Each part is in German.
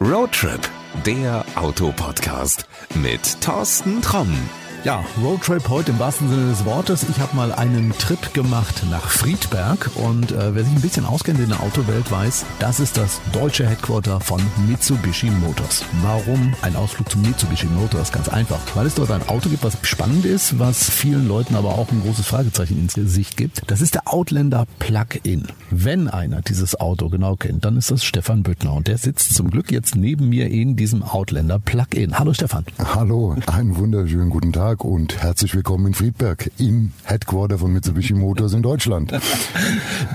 Roadtrip, der Autopodcast mit Thorsten Tromm. Ja, Roadtrip heute im wahrsten Sinne des Wortes. Ich habe mal einen Trip gemacht nach Friedberg und äh, wer sich ein bisschen auskennt in der Autowelt weiß, das ist das deutsche Headquarter von Mitsubishi Motors. Warum ein Ausflug zu Mitsubishi Motors? Ganz einfach, weil es dort ein Auto gibt, was spannend ist, was vielen Leuten aber auch ein großes Fragezeichen ins Gesicht gibt. Das ist der Outlander Plug-in. Wenn einer dieses Auto genau kennt, dann ist das Stefan Büttner und der sitzt zum Glück jetzt neben mir in diesem Outlander Plug-in. Hallo Stefan. Hallo, einen wunderschönen guten Tag. Tag und herzlich willkommen in Friedberg im Headquarter von Mitsubishi Motors in Deutschland.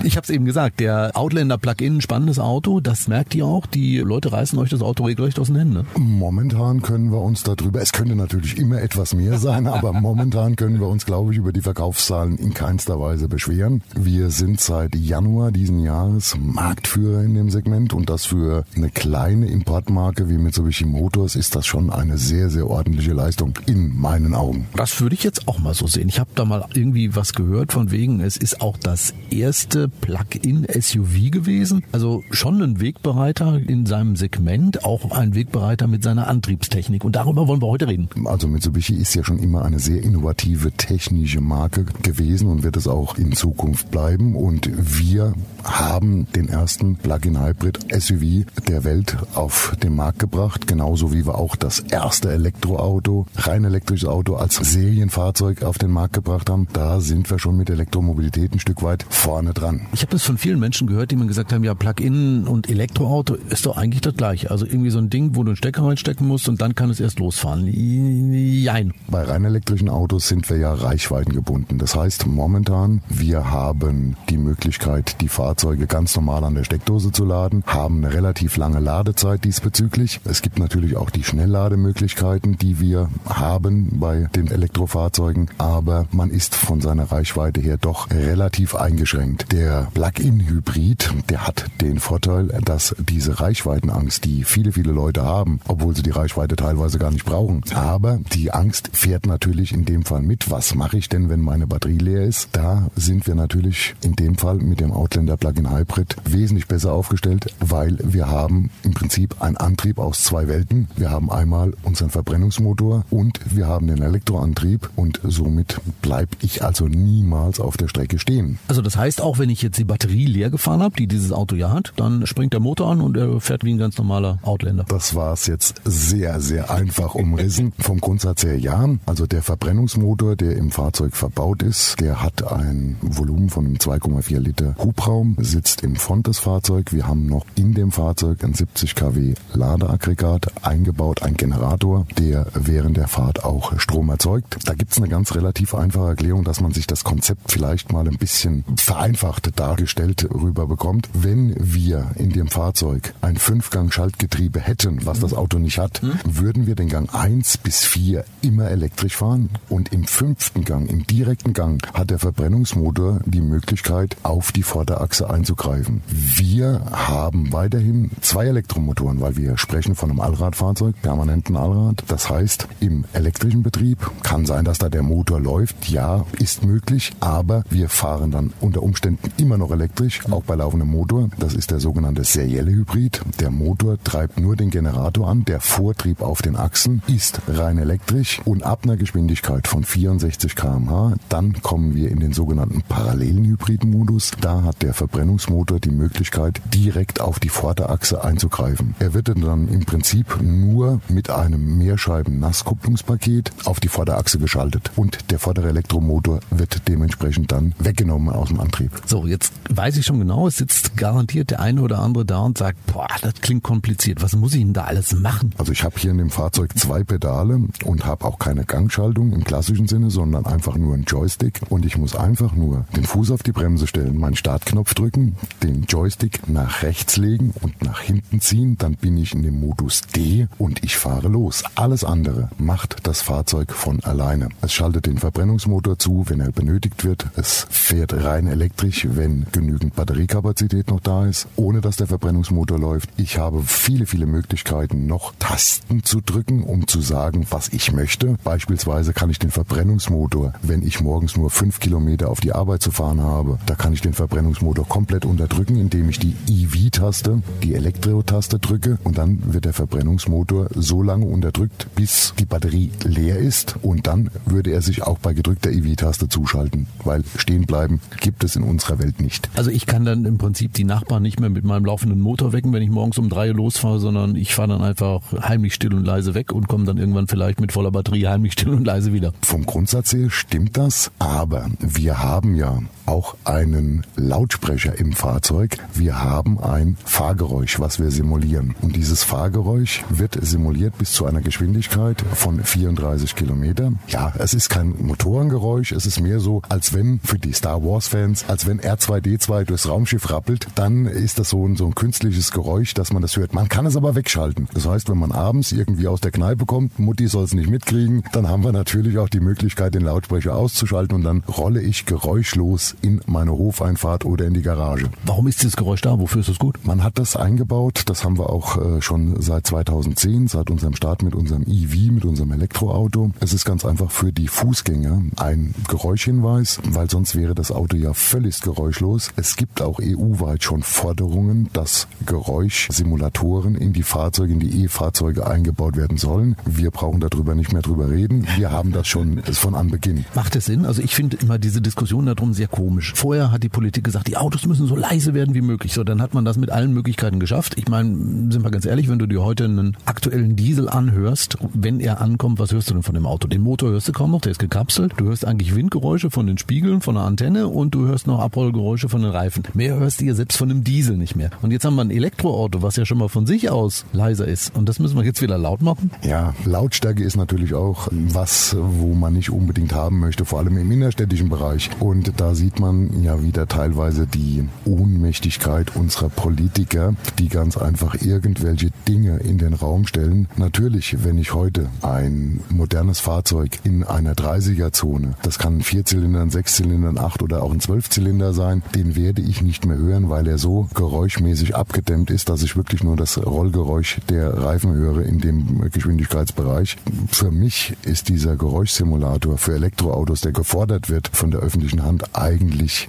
Ich habe es eben gesagt, der Outlander Plug-in, spannendes Auto, das merkt ihr auch. Die Leute reißen euch das Auto regelrecht aus den Händen. Ne? Momentan können wir uns darüber, es könnte natürlich immer etwas mehr sein, aber momentan können wir uns, glaube ich, über die Verkaufszahlen in keinster Weise beschweren. Wir sind seit Januar diesen Jahres Marktführer in dem Segment und das für eine kleine Importmarke wie Mitsubishi Motors ist das schon eine sehr, sehr ordentliche Leistung in meinen Augen. Augen. Das würde ich jetzt auch mal so sehen. Ich habe da mal irgendwie was gehört von wegen, es ist auch das erste Plug-in-SUV gewesen. Also schon ein Wegbereiter in seinem Segment, auch ein Wegbereiter mit seiner Antriebstechnik. Und darüber wollen wir heute reden. Also Mitsubishi ist ja schon immer eine sehr innovative technische Marke gewesen und wird es auch in Zukunft bleiben. Und wir haben den ersten Plug-in-Hybrid-SUV der Welt auf den Markt gebracht, genauso wie wir auch das erste Elektroauto, rein elektrisches Auto als Serienfahrzeug auf den Markt gebracht haben. Da sind wir schon mit Elektromobilität ein Stück weit vorne dran. Ich habe das von vielen Menschen gehört, die mir gesagt haben, ja, Plug-in und Elektroauto ist doch eigentlich das gleiche. Also irgendwie so ein Ding, wo du einen Stecker reinstecken musst und dann kann es erst losfahren. Jein. Bei rein elektrischen Autos sind wir ja reichweitengebunden. Das heißt, momentan, wir haben die Möglichkeit, die Fahrzeuge Fahrzeuge ganz normal an der Steckdose zu laden, haben eine relativ lange Ladezeit diesbezüglich. Es gibt natürlich auch die Schnelllademöglichkeiten, die wir haben bei den Elektrofahrzeugen, aber man ist von seiner Reichweite her doch relativ eingeschränkt. Der Plug-in-Hybrid, der hat den Vorteil, dass diese Reichweitenangst, die viele, viele Leute haben, obwohl sie die Reichweite teilweise gar nicht brauchen, aber die Angst fährt natürlich in dem Fall mit. Was mache ich denn, wenn meine Batterie leer ist? Da sind wir natürlich in dem Fall mit dem Outlander Plug-in Hybrid wesentlich besser aufgestellt, weil wir haben im Prinzip einen Antrieb aus zwei Welten. Wir haben einmal unseren Verbrennungsmotor und wir haben den Elektroantrieb und somit bleibe ich also niemals auf der Strecke stehen. Also das heißt auch, wenn ich jetzt die Batterie leer gefahren habe, die dieses Auto ja hat, dann springt der Motor an und er fährt wie ein ganz normaler Outlander. Das war es jetzt sehr, sehr einfach umrissen. Vom Grundsatz her ja. Also der Verbrennungsmotor, der im Fahrzeug verbaut ist, der hat ein Volumen von 2,4 Liter Hubraum sitzt im Front des Fahrzeugs. Wir haben noch in dem Fahrzeug ein 70 kW Ladeaggregat eingebaut, ein Generator, der während der Fahrt auch Strom erzeugt. Da gibt es eine ganz relativ einfache Erklärung, dass man sich das Konzept vielleicht mal ein bisschen vereinfacht dargestellt rüberbekommt. Wenn wir in dem Fahrzeug ein Fünfgang-Schaltgetriebe hätten, was das Auto nicht hat, hm? würden wir den Gang 1 bis 4 immer elektrisch fahren und im fünften Gang, im direkten Gang, hat der Verbrennungsmotor die Möglichkeit, auf die Vorderachse Achse einzugreifen. Wir haben weiterhin zwei Elektromotoren, weil wir sprechen von einem Allradfahrzeug, permanenten Allrad. Das heißt, im elektrischen Betrieb kann sein, dass da der Motor läuft. Ja, ist möglich, aber wir fahren dann unter Umständen immer noch elektrisch, auch bei laufendem Motor. Das ist der sogenannte serielle Hybrid. Der Motor treibt nur den Generator an. Der Vortrieb auf den Achsen ist rein elektrisch und ab einer Geschwindigkeit von 64 km/h, dann kommen wir in den sogenannten parallelen Hybridmodus. Da hat der Verbrennungsmotor die Möglichkeit, direkt auf die Vorderachse einzugreifen. Er wird dann im Prinzip nur mit einem Mehrscheiben-Nasskupplungspaket auf die Vorderachse geschaltet und der vordere Elektromotor wird dementsprechend dann weggenommen aus dem Antrieb. So, jetzt weiß ich schon genau, es sitzt garantiert der eine oder andere da und sagt, boah, das klingt kompliziert. Was muss ich denn da alles machen? Also ich habe hier in dem Fahrzeug zwei Pedale und habe auch keine Gangschaltung im klassischen Sinne, sondern einfach nur einen Joystick und ich muss einfach nur den Fuß auf die Bremse stellen, meinen Startknopf drücken den Joystick nach rechts legen und nach hinten ziehen, dann bin ich in dem Modus D und ich fahre los. Alles andere macht das Fahrzeug von alleine. Es schaltet den Verbrennungsmotor zu, wenn er benötigt wird. Es fährt rein elektrisch, wenn genügend Batteriekapazität noch da ist, ohne dass der Verbrennungsmotor läuft. Ich habe viele, viele Möglichkeiten, noch Tasten zu drücken, um zu sagen, was ich möchte. Beispielsweise kann ich den Verbrennungsmotor, wenn ich morgens nur fünf Kilometer auf die Arbeit zu fahren habe, da kann ich den Verbrennungsmotor komplett unterdrücken, indem ich die EV-Taste, die Elektro-Taste drücke und dann wird der Verbrennungsmotor so lange unterdrückt, bis die Batterie leer ist und dann würde er sich auch bei gedrückter EV-Taste zuschalten, weil stehen bleiben gibt es in unserer Welt nicht. Also ich kann dann im Prinzip die Nachbarn nicht mehr mit meinem laufenden Motor wecken, wenn ich morgens um drei losfahre, sondern ich fahre dann einfach heimlich still und leise weg und komme dann irgendwann vielleicht mit voller Batterie heimlich still und leise wieder. Vom Grundsatz her stimmt das, aber wir haben ja auch einen Lautsprecher im Fahrzeug. Wir haben ein Fahrgeräusch, was wir simulieren. Und dieses Fahrgeräusch wird simuliert bis zu einer Geschwindigkeit von 34 Kilometer. Ja, es ist kein Motorengeräusch, es ist mehr so, als wenn für die Star Wars Fans, als wenn R2D2 durchs Raumschiff rappelt, dann ist das so ein, so ein künstliches Geräusch, dass man das hört. Man kann es aber wegschalten. Das heißt, wenn man abends irgendwie aus der Kneipe kommt, Mutti soll es nicht mitkriegen, dann haben wir natürlich auch die Möglichkeit, den Lautsprecher auszuschalten und dann rolle ich geräuschlos in meine Hofeinfahrt oder in die Garage. Warum ist dieses Geräusch da? Wofür ist es gut? Man hat das eingebaut. Das haben wir auch äh, schon seit 2010, seit unserem Start mit unserem EV, mit unserem Elektroauto. Es ist ganz einfach für die Fußgänger ein Geräuschhinweis, weil sonst wäre das Auto ja völlig geräuschlos. Es gibt auch EU-weit schon Forderungen, dass Geräuschsimulatoren in die Fahrzeuge, in die E-Fahrzeuge eingebaut werden sollen. Wir brauchen darüber nicht mehr drüber reden. Wir haben das schon von Anbeginn. Macht es Sinn? Also ich finde immer diese Diskussion darum sehr komisch. Vorher hat die Politik gesagt, die Autos müssen so leise werden wie möglich. So, dann hat man das mit allen Möglichkeiten geschafft. Ich meine, sind wir ganz ehrlich, wenn du dir heute einen aktuellen Diesel anhörst, wenn er ankommt, was hörst du denn von dem Auto? Den Motor hörst du kaum noch, der ist gekapselt. Du hörst eigentlich Windgeräusche von den Spiegeln, von der Antenne und du hörst noch Abrollgeräusche von den Reifen. Mehr hörst du ja selbst von dem Diesel nicht mehr. Und jetzt haben wir ein Elektroauto, was ja schon mal von sich aus leiser ist. Und das müssen wir jetzt wieder laut machen? Ja, Lautstärke ist natürlich auch was, wo man nicht unbedingt haben möchte, vor allem im innerstädtischen Bereich. Und da sieht man ja wieder teilweise die Ohnmächtigkeit unserer Politiker, die ganz einfach irgendwelche Dinge in den Raum stellen. Natürlich, wenn ich heute ein modernes Fahrzeug in einer 30er-Zone, das kann ein Vierzylinder, ein Sechszylinder, ein Acht oder auch ein Zwölfzylinder sein, den werde ich nicht mehr hören, weil er so geräuschmäßig abgedämmt ist, dass ich wirklich nur das Rollgeräusch der Reifen höre in dem Geschwindigkeitsbereich. Für mich ist dieser Geräuschsimulator für Elektroautos, der gefordert wird von der öffentlichen Hand, eigentlich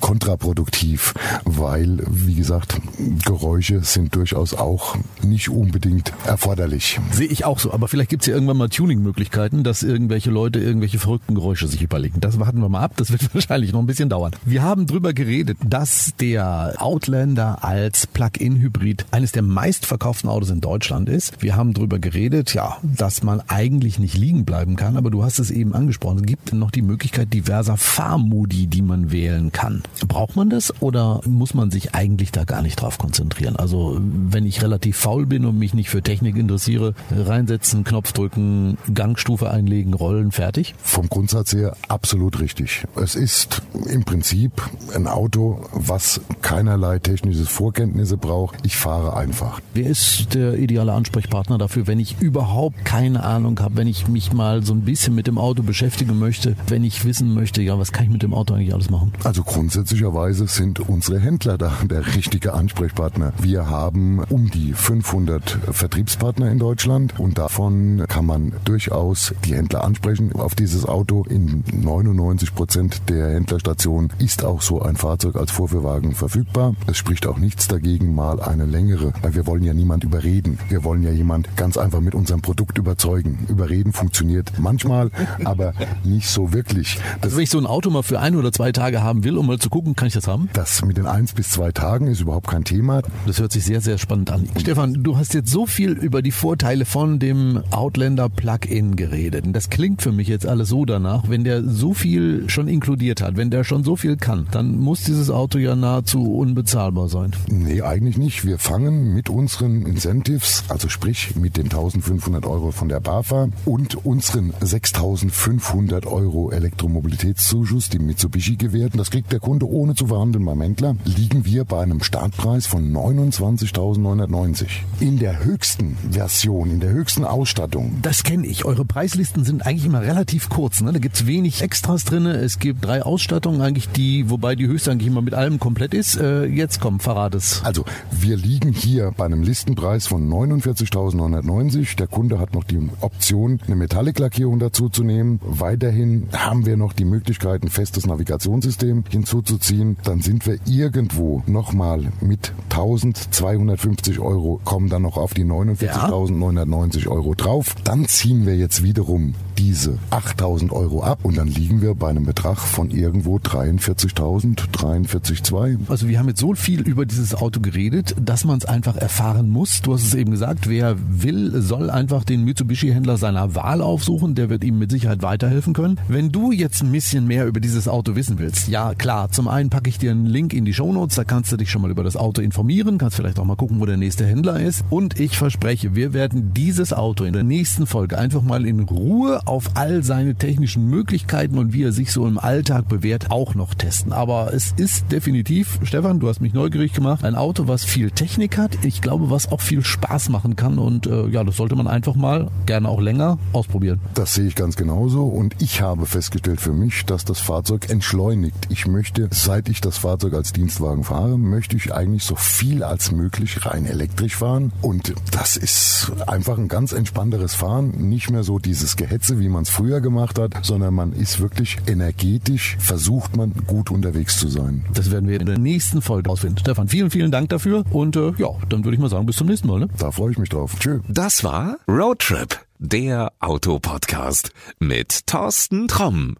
kontraproduktiv, weil, wie gesagt, Geräusche sind durchaus auch nicht unbedingt erforderlich. Sehe ich auch so, aber vielleicht gibt es ja irgendwann mal Tuning-Möglichkeiten, dass irgendwelche Leute irgendwelche verrückten Geräusche sich überlegen. Das warten wir mal ab, das wird wahrscheinlich noch ein bisschen dauern. Wir haben drüber geredet, dass der Outlander als Plug-in-Hybrid eines der meistverkauften Autos in Deutschland ist. Wir haben drüber geredet, ja, dass man eigentlich nicht liegen bleiben kann, aber du hast es eben angesprochen, es gibt noch die Möglichkeit diverser Fahrmodi, die man wählen kann. Braucht man das oder muss man sich eigentlich da gar nicht drauf konzentrieren? Also wenn ich relativ faul bin und mich nicht für Technik interessiere, reinsetzen, Knopf drücken, Gangstufe einlegen, rollen, fertig? Vom Grundsatz her absolut richtig. Es ist im Prinzip ein Auto, was keinerlei technische Vorkenntnisse braucht. Ich fahre einfach. Wer ist der ideale Ansprechpartner dafür, wenn ich überhaupt keine Ahnung habe, wenn ich mich mal so ein bisschen mit dem Auto beschäftigen möchte, wenn ich wissen möchte, ja, was kann ich mit dem Auto eigentlich alles machen? Also grundsätzlicherweise sind unsere Händler da der richtige Ansprechpartner. Wir haben um die 500 Vertriebspartner in Deutschland und davon kann man durchaus die Händler ansprechen auf dieses Auto. In 99 Prozent der Händlerstationen ist auch so ein Fahrzeug als Vorführwagen verfügbar. Es spricht auch nichts dagegen, mal eine längere, weil wir wollen ja niemand überreden. Wir wollen ja jemand ganz einfach mit unserem Produkt überzeugen. Überreden funktioniert manchmal, aber nicht so wirklich. Das also wenn ich so ein Auto mal für ein oder zwei Tage haben will, um mal zu gucken, kann ich das haben? Das mit den eins bis zwei Tagen ist überhaupt kein Thema. Das hört sich sehr, sehr spannend an. Stefan, du hast jetzt so viel über die Vorteile von dem Outlander Plug-in geredet. Und das klingt für mich jetzt alles so danach, wenn der so viel schon inkludiert hat, wenn der schon so viel kann, dann muss dieses Auto ja nahezu unbezahlbar sein. Nee, eigentlich nicht. Wir fangen mit unseren Incentives, also sprich mit den 1500 Euro von der BAFA und unseren 6500 Euro Elektromobilitätszuschuss, die Mitsubishi gewährten. Das kriegt der Kunde ohne zu verhandeln beim Händler, liegen wir bei einem Startpreis von 29.990. In der höchsten Version, in der höchsten Ausstattung. Das kenne ich. Eure Preislisten sind eigentlich immer relativ kurz. Ne? Da gibt's wenig Extras drin. Es gibt drei Ausstattungen, eigentlich die, wobei die höchste eigentlich immer mit allem komplett ist. Äh, jetzt komm, verrat es. Also wir liegen hier bei einem Listenpreis von 49.990. Der Kunde hat noch die Option, eine Metallic-Lackierung dazu zu nehmen. Weiterhin haben wir noch die Möglichkeit, ein festes Navigationssystem hinzuzuziehen. Dann sind wir irgendwo nochmal mit 1250 Euro, kommen dann noch auf die 49.990 Euro drauf. Dann ziehen wir jetzt wiederum diese 8000 Euro ab und dann liegen wir bei einem Betrag von irgendwo 43.000, 43,2. Also wir haben jetzt so viel über dieses Auto geredet, dass man es einfach erfahren muss. Du hast es eben gesagt, wer will, soll einfach den Mitsubishi-Händler seiner Wahl aufsuchen. Der wird ihm mit Sicherheit weiterhelfen können. Wenn du jetzt ein bisschen mehr über dieses Auto wissen willst, ja klar, zum einen packe ich dir einen Link in die Shownotes, da kannst du dich schon mal über das Auto informieren, kannst vielleicht auch mal gucken, wo der nächste Händler ist. Und ich verspreche, wir werden dieses Auto in der nächsten Folge einfach mal in Ruhe auf all seine technischen Möglichkeiten und wie er sich so im Alltag bewährt, auch noch testen. Aber es ist definitiv, Stefan, du hast mich neugierig gemacht, ein Auto, was viel Technik hat. Ich glaube, was auch viel Spaß machen kann. Und äh, ja, das sollte man einfach mal, gerne auch länger, ausprobieren. Das sehe ich ganz genauso. Und ich habe festgestellt für mich, dass das Fahrzeug entschleunigt. Ich möchte, seit ich das Fahrzeug als Dienstwagen fahre, möchte ich eigentlich so viel als möglich rein elektrisch fahren. Und das ist einfach ein ganz entspannteres Fahren. Nicht mehr so dieses Gehetze, wie man es früher gemacht hat, sondern man ist wirklich energetisch, versucht man gut unterwegs zu sein. Das werden wir in der nächsten Folge ausfinden. Stefan, vielen, vielen Dank dafür und äh, ja, dann würde ich mal sagen, bis zum nächsten Mal. Ne? Da freue ich mich drauf. Tschö. Das war Roadtrip, der Autopodcast mit Thorsten Tromm.